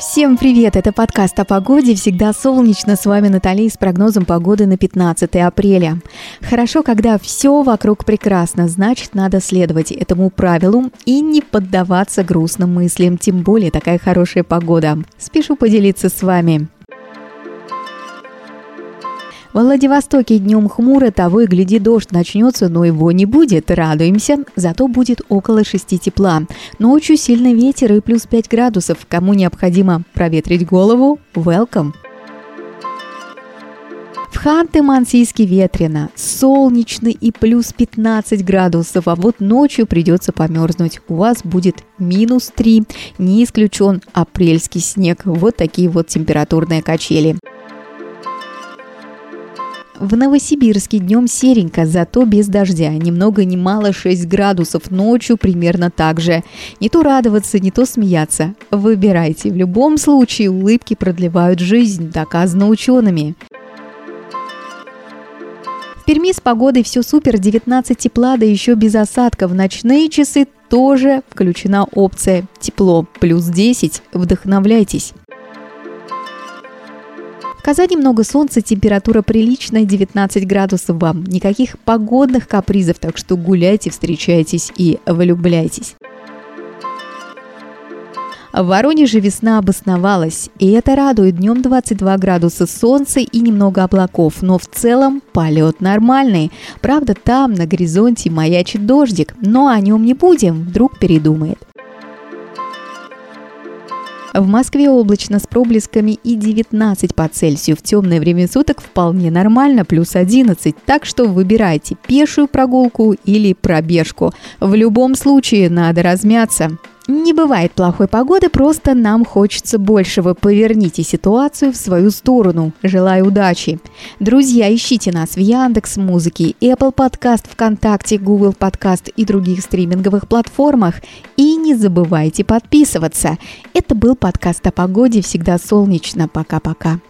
Всем привет! Это подкаст о погоде. Всегда солнечно. С вами Наталья с прогнозом погоды на 15 апреля. Хорошо, когда все вокруг прекрасно, значит, надо следовать этому правилу и не поддаваться грустным мыслям, тем более такая хорошая погода. Спешу поделиться с вами. В Владивостоке днем хмуро, того и гляди, дождь начнется, но его не будет. Радуемся, зато будет около 6 тепла. Ночью сильный ветер и плюс 5 градусов. Кому необходимо проветрить голову, welcome! В Ханты-Мансийске ветрено, солнечно и плюс 15 градусов, а вот ночью придется померзнуть. У вас будет минус 3, не исключен апрельский снег. Вот такие вот температурные качели. В Новосибирске днем серенько, зато без дождя. Ни много ни мало 6 градусов. Ночью примерно так же. Не то радоваться, не то смеяться. Выбирайте. В любом случае улыбки продлевают жизнь, доказано учеными. В Перми с погодой все супер, 19 тепла, да еще без осадков. Ночные часы тоже включена опция «Тепло плюс 10». Вдохновляйтесь. В Казани много солнца, температура приличная, 19 градусов вам. Никаких погодных капризов, так что гуляйте, встречайтесь и влюбляйтесь. В Воронеже весна обосновалась, и это радует. Днем 22 градуса солнца и немного облаков, но в целом полет нормальный. Правда, там на горизонте маячит дождик, но о нем не будем, вдруг передумает. В Москве облачно с проблесками и 19 по Цельсию. В темное время суток вполне нормально, плюс 11. Так что выбирайте пешую прогулку или пробежку. В любом случае надо размяться. Не бывает плохой погоды, просто нам хочется большего. Поверните ситуацию в свою сторону. Желаю удачи. Друзья, ищите нас в Яндекс Музыке, Apple Podcast, ВКонтакте, Google Podcast и других стриминговых платформах. И не забывайте подписываться. Это был подкаст о погоде. Всегда солнечно. Пока-пока.